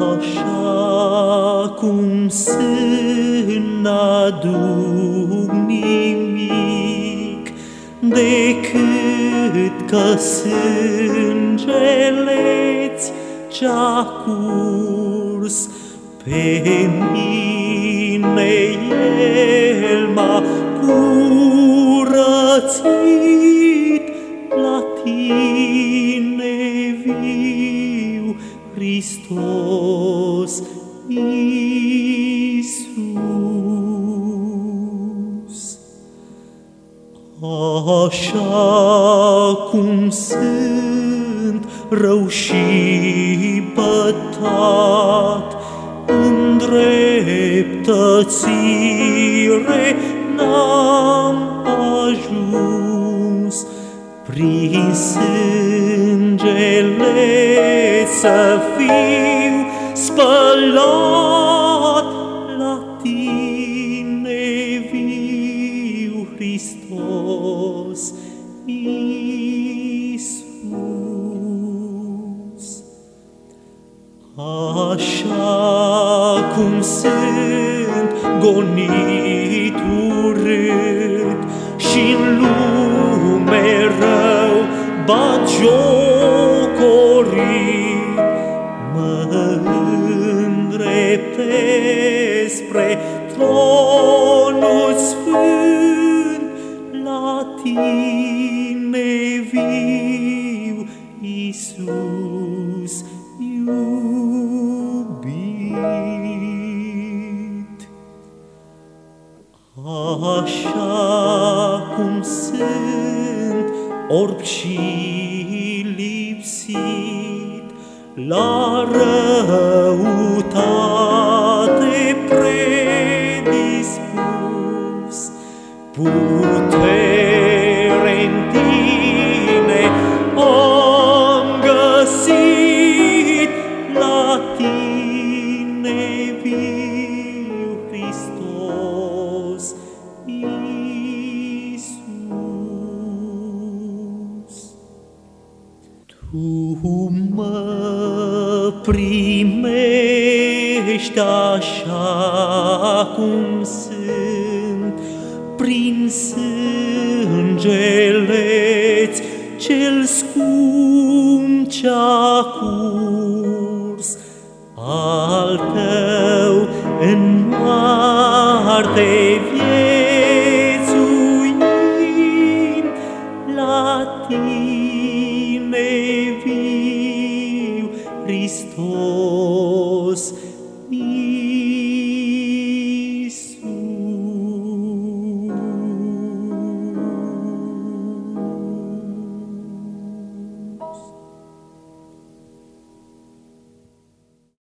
Așa cum sunt, n-aduc nimic, decât că sângele-ți ce-a curs pe mine, El m-a curățit la tine Hristos Iisus. Așa cum sunt rău și pătat, îndreptățire n-am ajuns, prin sângele să fiu spălat la tine viu, Hristos Iisus. Așa cum sunt gonit urât și în lume rău batjocorit, spre tronul sfânt la tine viu, Iisus iubit. Așa cum sunt orb și lipsit, la putere în tine am găsit la tine viu, Hristos Iisus. Tu mă primești așa cum sunt, prin sângele-ți cel scump ce-a curs, al tău în moarte viețuind, la tine viu, Hristos